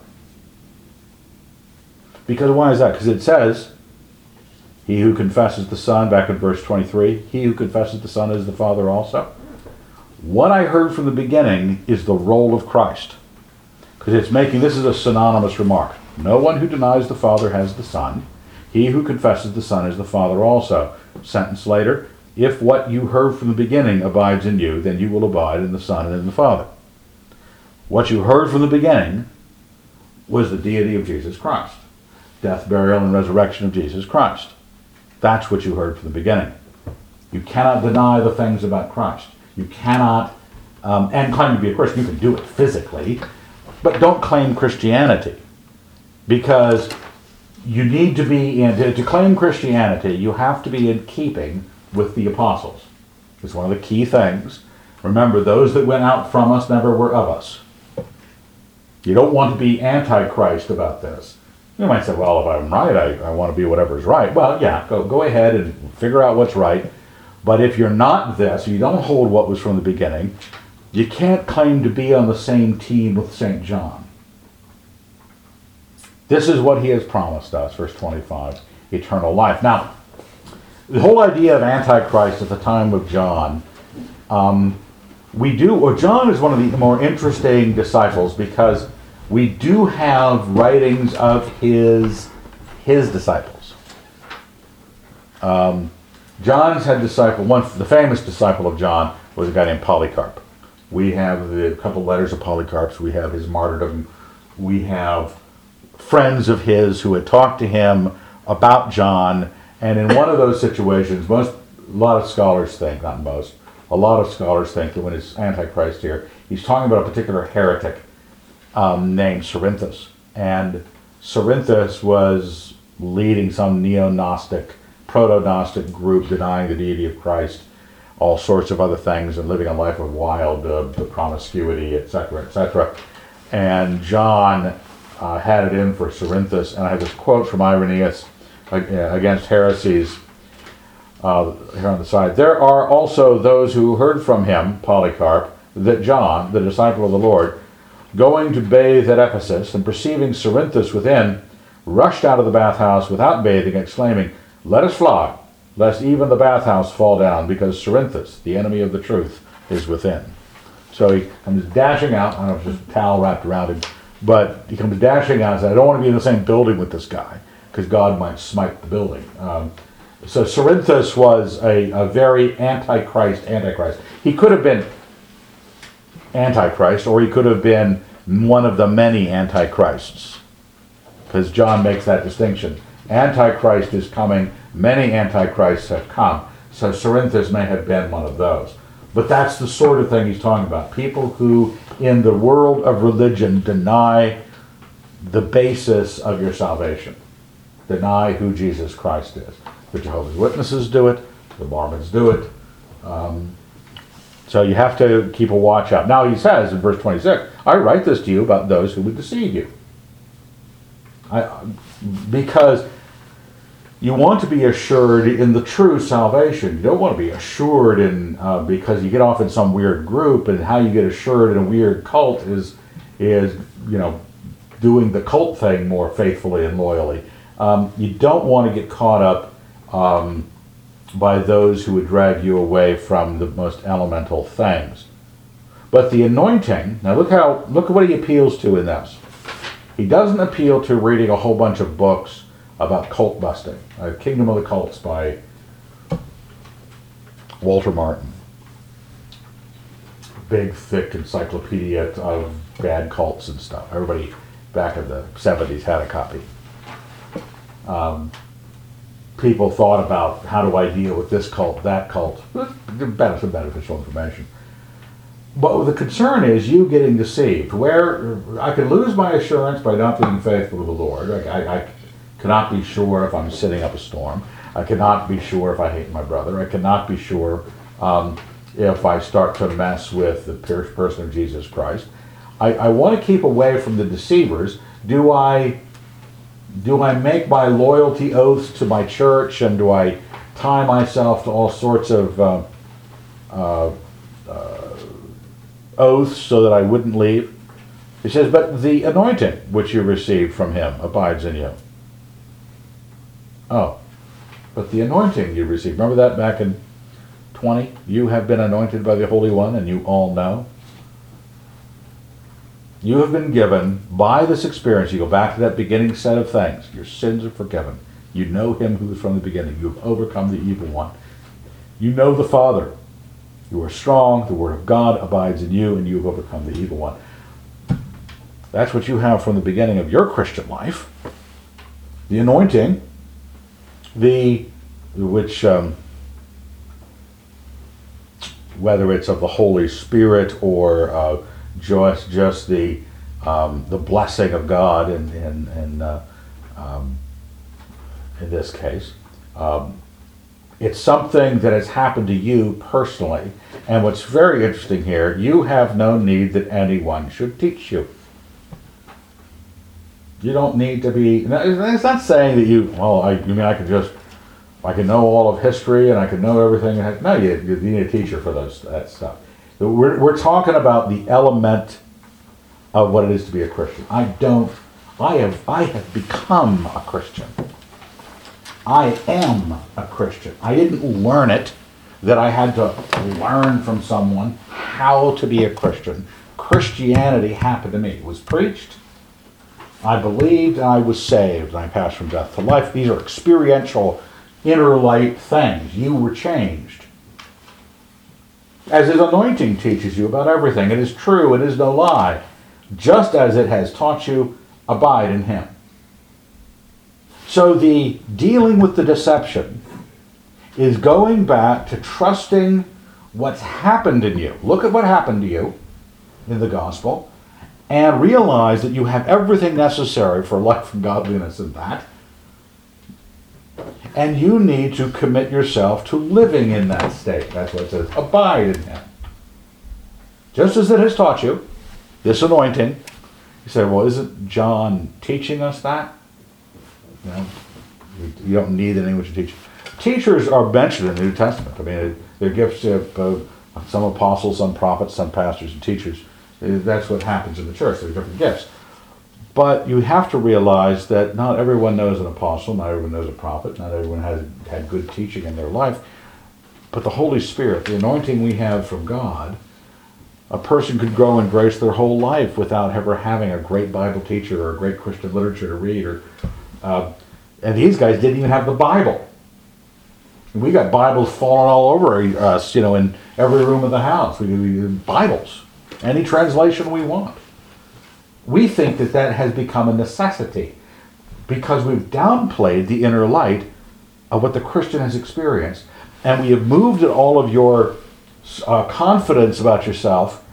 Because why is that? Because it says, He who confesses the Son, back in verse 23, he who confesses the Son is the Father also. What I heard from the beginning is the role of Christ. Because it's making this is a synonymous remark. No one who denies the Father has the Son. He who confesses the Son is the Father also. Sentence later, if what you heard from the beginning abides in you, then you will abide in the Son and in the Father. What you heard from the beginning was the deity of Jesus Christ death, burial, and resurrection of Jesus Christ. That's what you heard from the beginning. You cannot deny the things about Christ. You cannot, um, and claim to be a Christian. You can do it physically, but don't claim Christianity because you need to be in, to, to claim Christianity, you have to be in keeping with the apostles. It's one of the key things. Remember, those that went out from us never were of us. You don't want to be antichrist about this. You might say, well, if I'm right, I, I want to be whatever's right. Well, yeah, go, go ahead and figure out what's right. But if you're not this, you don't hold what was from the beginning, you can't claim to be on the same team with St. John. This is what he has promised us, verse 25 eternal life. Now, the whole idea of Antichrist at the time of John, um, we do, or John is one of the more interesting disciples because we do have writings of his his disciples. Um, John's had disciple one the famous disciple of John was a guy named Polycarp. We have the couple letters of Polycarp's. We have his martyrdom. We have friends of his who had talked to him about John. And in one of those situations, most a lot of scholars think, not most, a lot of scholars think that when it's Antichrist here, he's talking about a particular heretic um, named Cerinthus. And Cerinthus was leading some neo Gnostic, proto Gnostic group denying the deity of Christ. all sorts of other things and living a life of wild uh, promiscuity, etc., etc. And John uh, had it in for Cerinthus, and I have this quote from Irenaeus against heresies uh, here on the side. There are also those who heard from him, Polycarp, that John, the disciple of the Lord, going to bathe at Ephesus and perceiving Cerinthus within, rushed out of the bathhouse without bathing, exclaiming, Let us fly, lest even the bathhouse fall down, because Cerinthus, the enemy of the truth, is within. So he comes dashing out. I don't know if just a towel wrapped around him, but he comes dashing out and says, I don't want to be in the same building with this guy, because God might smite the building. Um, so Cerinthus was a, a very antichrist antichrist. He could have been antichrist, or he could have been one of the many antichrists, because John makes that distinction. Antichrist is coming, many antichrists have come. So Cerinthus may have been one of those. But that's the sort of thing he's talking about. People who, in the world of religion, deny the basis of your salvation, deny who Jesus Christ is. The Jehovah's Witnesses do it, the Mormons do it. Um, so you have to keep a watch out. Now he says in verse 26, I write this to you about those who would deceive you. I, because you want to be assured in the true salvation. You don't want to be assured in uh, because you get off in some weird group, and how you get assured in a weird cult is is you know doing the cult thing more faithfully and loyally. Um, you don't want to get caught up um, by those who would drag you away from the most elemental things. But the anointing. Now look how look at what he appeals to in this. He doesn't appeal to reading a whole bunch of books about cult busting. Uh, Kingdom of the Cults by Walter Martin. Big, thick encyclopedia of bad cults and stuff. Everybody back in the 70s had a copy. Um, people thought about how do I deal with this cult, that cult. Benefit, beneficial information. But the concern is you getting deceived. Where I can lose my assurance by not being faithful to the Lord. I, I, cannot be sure if I'm sitting up a storm. I cannot be sure if I hate my brother. I cannot be sure um, if I start to mess with the person of Jesus Christ. I, I want to keep away from the deceivers. Do I do I make my loyalty oaths to my church and do I tie myself to all sorts of uh, uh, uh, oaths so that I wouldn't leave? He says, But the anointing which you received from him abides in you. Oh, but the anointing you received, remember that back in 20? You have been anointed by the Holy One, and you all know. You have been given by this experience. You go back to that beginning set of things. Your sins are forgiven. You know him who is from the beginning. You have overcome the evil one. You know the Father. You are strong. The Word of God abides in you, and you have overcome the evil one. That's what you have from the beginning of your Christian life. The anointing, the which um, whether it's of the Holy Spirit or uh, just just the um, the blessing of God in in, uh, um, in this case. Um, it's something that has happened to you personally, and what's very interesting here, you have no need that anyone should teach you. You don't need to be. It's not saying that you. Well, I, mean I could just. I can know all of history and I can know everything. No, you, you need a teacher for those that stuff. We're, we're talking about the element of what it is to be a Christian. I don't. I have. I have become a Christian. I am a Christian. I didn't learn it. That I had to learn from someone how to be a Christian. Christianity happened to me. It was preached. I believed and I was saved, and I passed from death to life. These are experiential, inner light things. You were changed. As his anointing teaches you about everything. It is true, it is no lie. Just as it has taught you, abide in him. So the dealing with the deception is going back to trusting what's happened in you. Look at what happened to you in the gospel and realize that you have everything necessary for life and godliness in that. And you need to commit yourself to living in that state. That's what it says. Abide in him. Just as it has taught you, this anointing. You say, well, isn't John teaching us that? You know, you- don't need anyone to teach. Teachers are mentioned in the New Testament. I mean, they're gifts of some apostles, some prophets, some pastors and teachers. That's what happens in the church. There are different gifts. But you have to realize that not everyone knows an apostle, not everyone knows a prophet, not everyone has had good teaching in their life. But the Holy Spirit, the anointing we have from God, a person could grow in grace their whole life without ever having a great Bible teacher or a great Christian literature to read. Or, uh, and these guys didn't even have the Bible. We got Bibles falling all over us, you know, in every room of the house. We we- Bibles, any translation we want. We think that that has become a necessity because we've downplayed the inner light of what the Christian has experienced, and we have moved all of your uh, confidence about yourself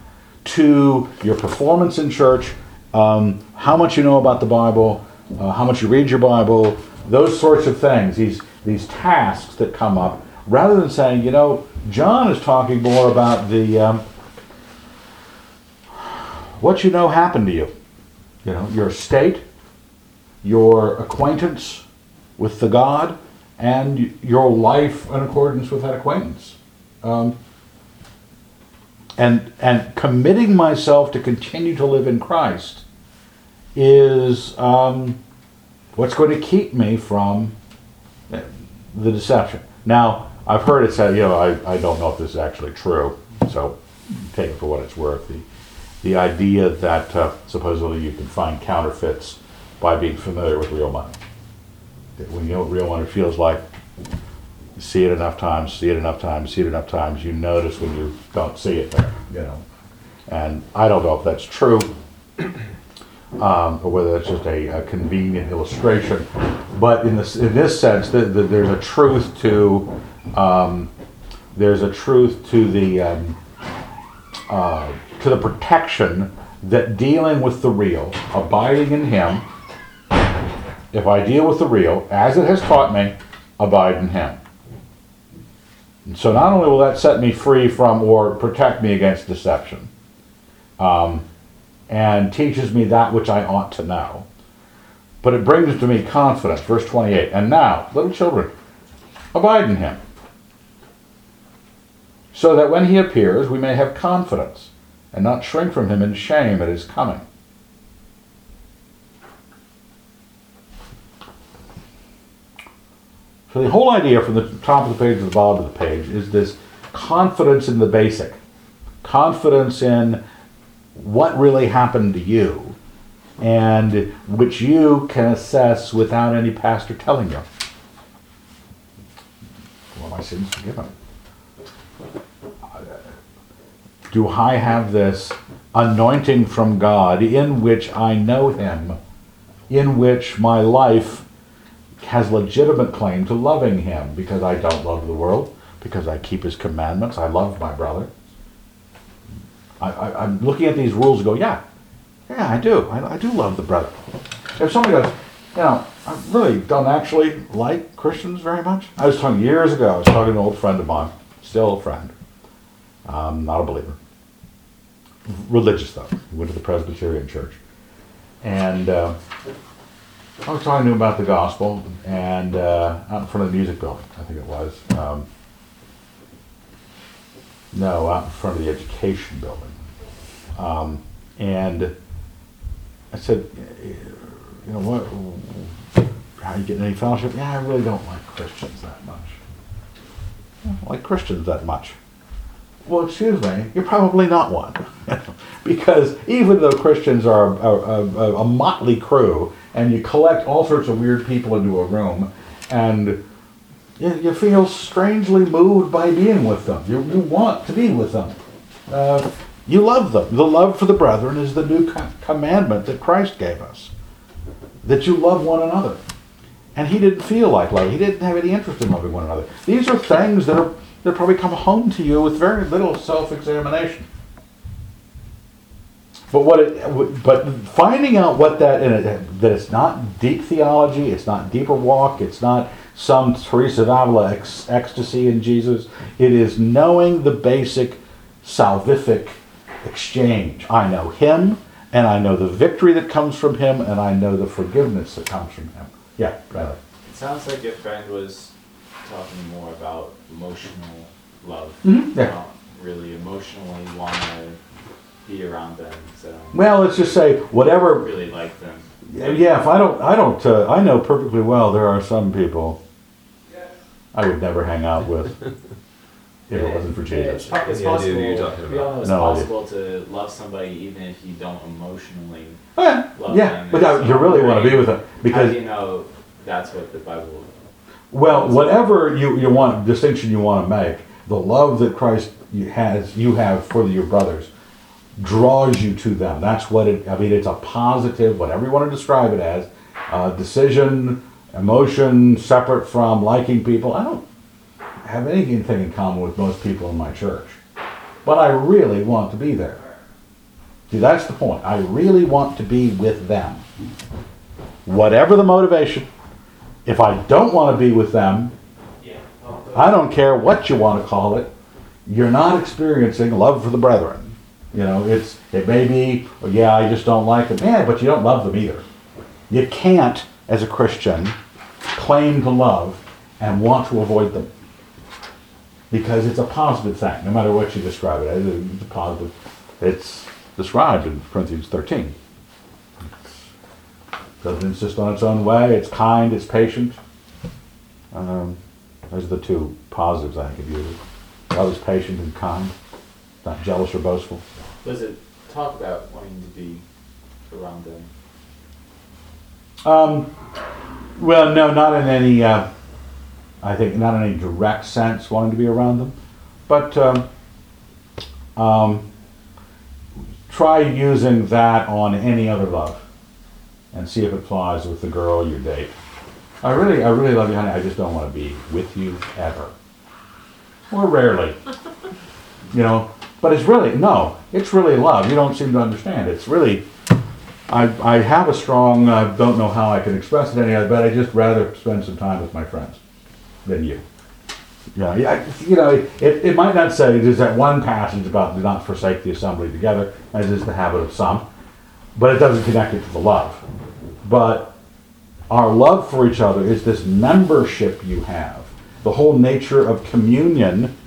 to your performance in church, um, how much you know about the Bible, uh, how much you read your Bible, those sorts of things. These these tasks that come up, rather than saying, you know, John is talking more about the um, what you know happened to you. You know, your state, your acquaintance with the God, and your life in accordance with that acquaintance. Um, and and committing myself to continue to live in Christ is um, what's going to keep me from the deception. Now, I've heard it said, you know, I, I don't know if this is actually true, so take it for what it's worth. The, the idea that uh, supposedly you can find counterfeits by being familiar with real money. That when you know what real money it feels like, you see it enough times, see it enough times, see it enough times, you notice when you don't see it there, you know. And I don't know if that's true, um, or whether that's just a, a convenient illustration. But in this, in this sense, th th there's a truth to, um, there's a truth to the, um, uh, to the protection that dealing with the real, abiding in Him, if I deal with the real, as it has taught me, abide in Him. And so not only will that set me free from or protect me against deception, um, and teaches me that which I ought to know, but it brings to me confidence. Verse 28 And now, little children, abide in Him, so that when He appears, we may have confidence and not shrink from Him in shame at His coming. So the whole idea from the top of the page to the bottom of the page is this confidence in the basic, confidence in what really happened to you, and which you can assess without any pastor telling you. Well, my sins forgiven. Do I have this anointing from God in which I know Him, in which my life has legitimate claim to loving him because I don't love the world, because I keep his commandments, I love my brother. I, I'm looking at these rules and go, yeah, yeah, I do. I, I do love the brother. If somebody goes, you know, I really don't actually like Christians very much. I was talking years ago, I was talking to an old friend of mine, still a friend, um, not a believer. Religious though. Went to the Presbyterian church. And uh, I was talking to him about the gospel and uh, out in front of the music building, I think it was. Um, no, out in front of the education building. Um, and I said, you know, what, how you getting any fellowship? Yeah, I really don't like Christians that much. I don't like Christians that much. Well, excuse me, you're probably not one. because even though Christians are a, a, a, motley crew and you collect all sorts of weird people into a room and you, you feel strangely moved by being with them. You, you want to be with them. Uh, you love them. The love for the brethren is the new co- commandment that Christ gave us. That you love one another. And he didn't feel like loving. He didn't have any interest in loving one another. These are things that are that probably come home to you with very little self-examination. But what it, but finding out what that it, that it's not deep theology, it's not deeper walk, it's not some Teresa of Avila ecstasy in Jesus. It is knowing the basic salvific exchange. I know Him, and I know the victory that comes from Him, and I know the forgiveness that comes from Him. Yeah, Riley. It sounds like your friend was talking more about emotional love. Mhm, yeah. Not really emotionally want to be around them, so Well, let's just say whatever. really like them. Yeah, if I don't, I don't. Uh, I know perfectly well there are some people I would never hang out with if it wasn't for It's, Jesus. po- it's Yeah, I do possible. what you're talking we all about. know it's No idea. possible to love somebody even if you don't emotionally. Yeah, Love yeah, them but is you really want to be with them How because do you know that's what the Bible? Well, whatever you, you want, distinction you want to make, the love that Christ has, you have for your brothers draws you to them. That's what it, I mean, it's a positive, whatever you want to describe it as, uh, decision, emotion, separate from liking people. I don't have anything in common with most people in my church, but I really want to be there. See, that's the point. I really want to be with them. Whatever the motivation, if I don't want to be with them, I don't care what you want to call it, you're not experiencing love for the brethren. You know, it's it may be, oh, yeah, I just don't like them. Yeah, but you don't love them either. You can't, as a Christian, claim to love and want to avoid them. Because it's a positive thing, no matter what you describe it as. It's a positive. It's described in Corinthians 13. Doesn't insist on its own way. It's kind. It's patient. Um, those are the two positives I think of you. Love is patient and kind, not jealous or boastful. Does it talk about wanting to be around them? Um, well, no, not in any. Uh, I think not in any direct sense wanting to be around them, but um, um, try using that on any other love, and see if it flies with the girl you date. I really, I really love you, honey. I just don't want to be with you ever, or rarely. You know, but it's really no. It's really love. You don't seem to understand. It's really. I, I have a strong, I don't know how I can express it any other, but I just rather spend some time with my friends than you. Yeah, yeah, you know, it, it might not say, there's that one passage about do not forsake the assembly together, as is the habit of some, but it doesn't connect it to the love. But our love for each other is this membership you have. The whole nature of communion,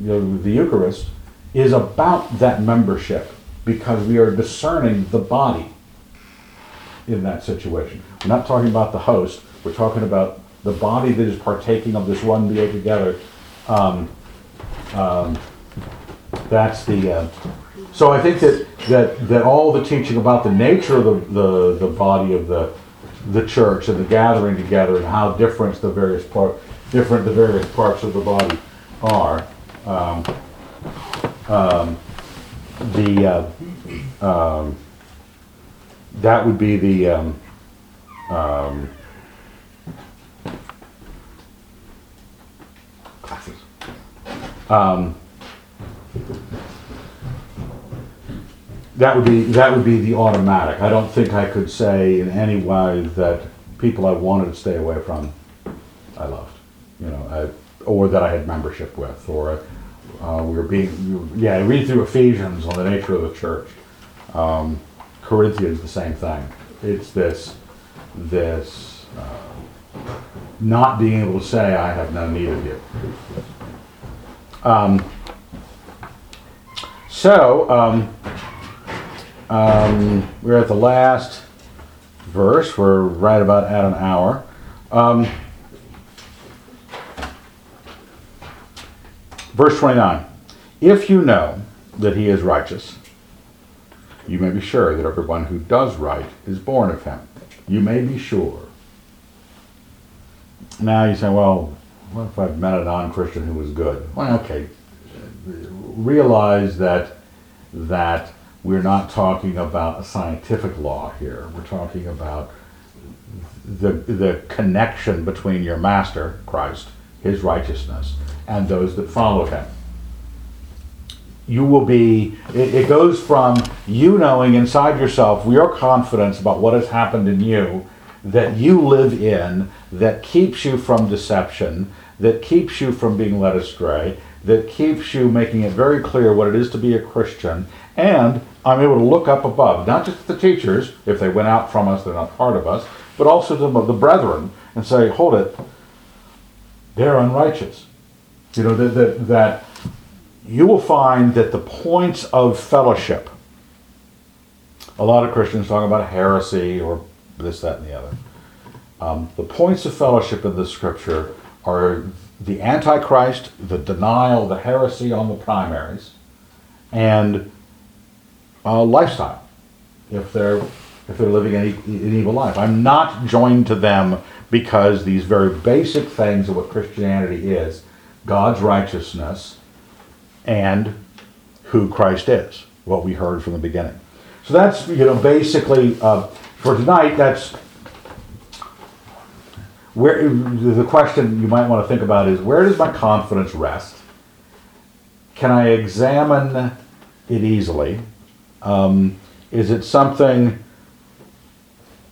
you know, the Eucharist, is about that membership because we are discerning the body in that situation. We're not talking about the host, we're talking about the body that is partaking of this one meal together. Um, um, that's the. Uh, so I think that, that that all the teaching about the nature of the, the, the body of the the church and the gathering together and how different the various part different the various parts of the body are. Um, um, the uh, um, that would be the um, um, glasses. Um, that would be that would be the automatic. I don't think I could say in any way that people I wanted to stay away from, I loved, you know, I, or that I had membership with, or uh, we were being, yeah. I Read through Ephesians on the nature of the church. Um, Corinthians, the same thing. It's this, this, uh, not being able to say, I have no need of you. Um, so, um, um, we're at the last verse. We're right about at an hour. Um, verse 29. If you know that he is righteous, you may be sure that everyone who does right is born of him. You may be sure. Now you say, well, what if I've met a non-Christian who was good? Well, okay. Realize that that we're not talking about a scientific law here. We're talking about the the connection between your master, Christ, his righteousness, and those that follow him you will be it, it, goes from you knowing inside yourself your confidence about what has happened in you that you live in that keeps you from deception, that keeps you from being led astray, that keeps you making it very clear what it is to be a Christian. And I'm able to look up above, not just the teachers, if they went out from us, they're not part of us, but also the, the brethren, and say, hold it, they're unrighteous. You know, that, that, that you will find that the points of fellowship, a lot of Christians talk about heresy or this, that, and the other. Um, the points of fellowship in the scripture are the Antichrist, the denial, the heresy on the primaries, and uh, lifestyle. If they're if they're living an, an evil life, I'm not joined to them because these very basic things of what Christianity is, God's righteousness, and who Christ is, what we heard from the beginning. So that's you know basically uh, for tonight. That's where the question you might want to think about is where does my confidence rest? Can I examine it easily? Um, is it something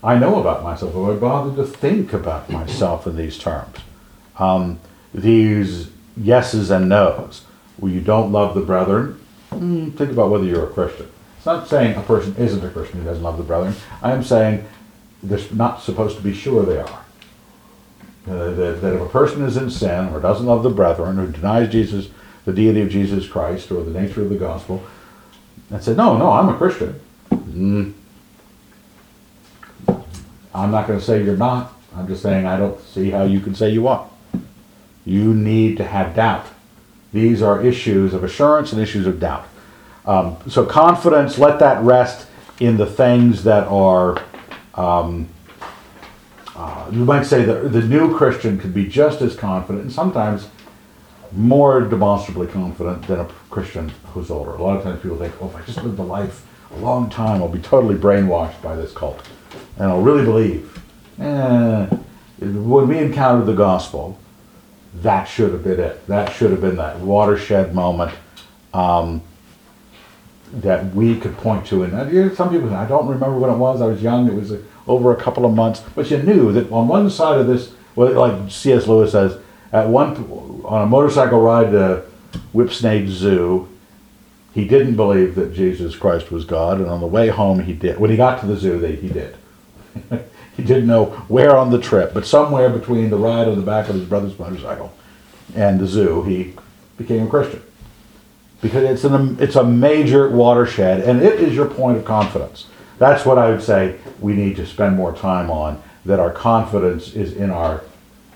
I know about myself? Have I bothered to think about myself in these terms? Um, these yeses and nos. Well, you don't love the brethren. Mm, think about whether you're a Christian. It's not saying a person isn't a Christian who doesn't love the brethren. I am saying they're not supposed to be sure they are. Uh, that, that if a person is in sin or doesn't love the brethren or denies Jesus, the deity of Jesus Christ or the nature of the gospel, and said, no, no, I'm a Christian. Mm. I'm not going to say you're not. I'm just saying I don't see how you can say you are. You need to have doubt. These are issues of assurance and issues of doubt. Um, so confidence, let that rest in the things that are um, uh, you might say that the new Christian could be just as confident and sometimes more demonstrably confident than a Christian who's older. A lot of times people think, oh, if I just lived a life a long time, I'll be totally brainwashed by this cult. And I'll really believe. Eh, when we encountered the gospel, that should have been it. That should have been that watershed moment um, that we could point to. And uh, some people, say, I don't remember when it was. I was young. It was over a couple of months. But you knew that on one side of this, like C.S. Lewis says, at one on a motorcycle ride to Whipsnade Zoo, he didn't believe that Jesus Christ was God, and on the way home he did. When he got to the zoo, they, he did. he didn't know where on the trip, but somewhere between the ride on the back of his brother's motorcycle and the zoo, he became a Christian. Because it's an it's a major watershed, and it is your point of confidence. That's what I would say we need to spend more time on. That our confidence is in our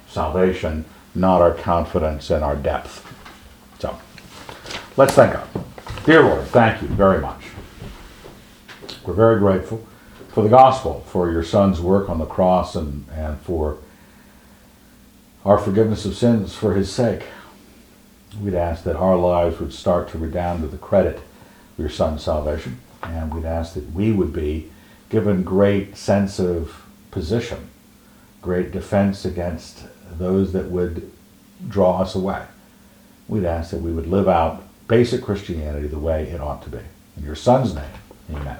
salvation, not our confidence and our depth. So, let's thank God. Dear Lord, thank you very much. We're very grateful for the gospel, for your son's work on the cross, and, and for our forgiveness of sins for his sake. We'd ask that our lives would start to redound to the credit of your son's salvation, and we'd ask that we would be given great sense of position, great defense against those that would draw us away. We'd ask that we would live out basic Christianity the way it ought to be. In your son's name, amen.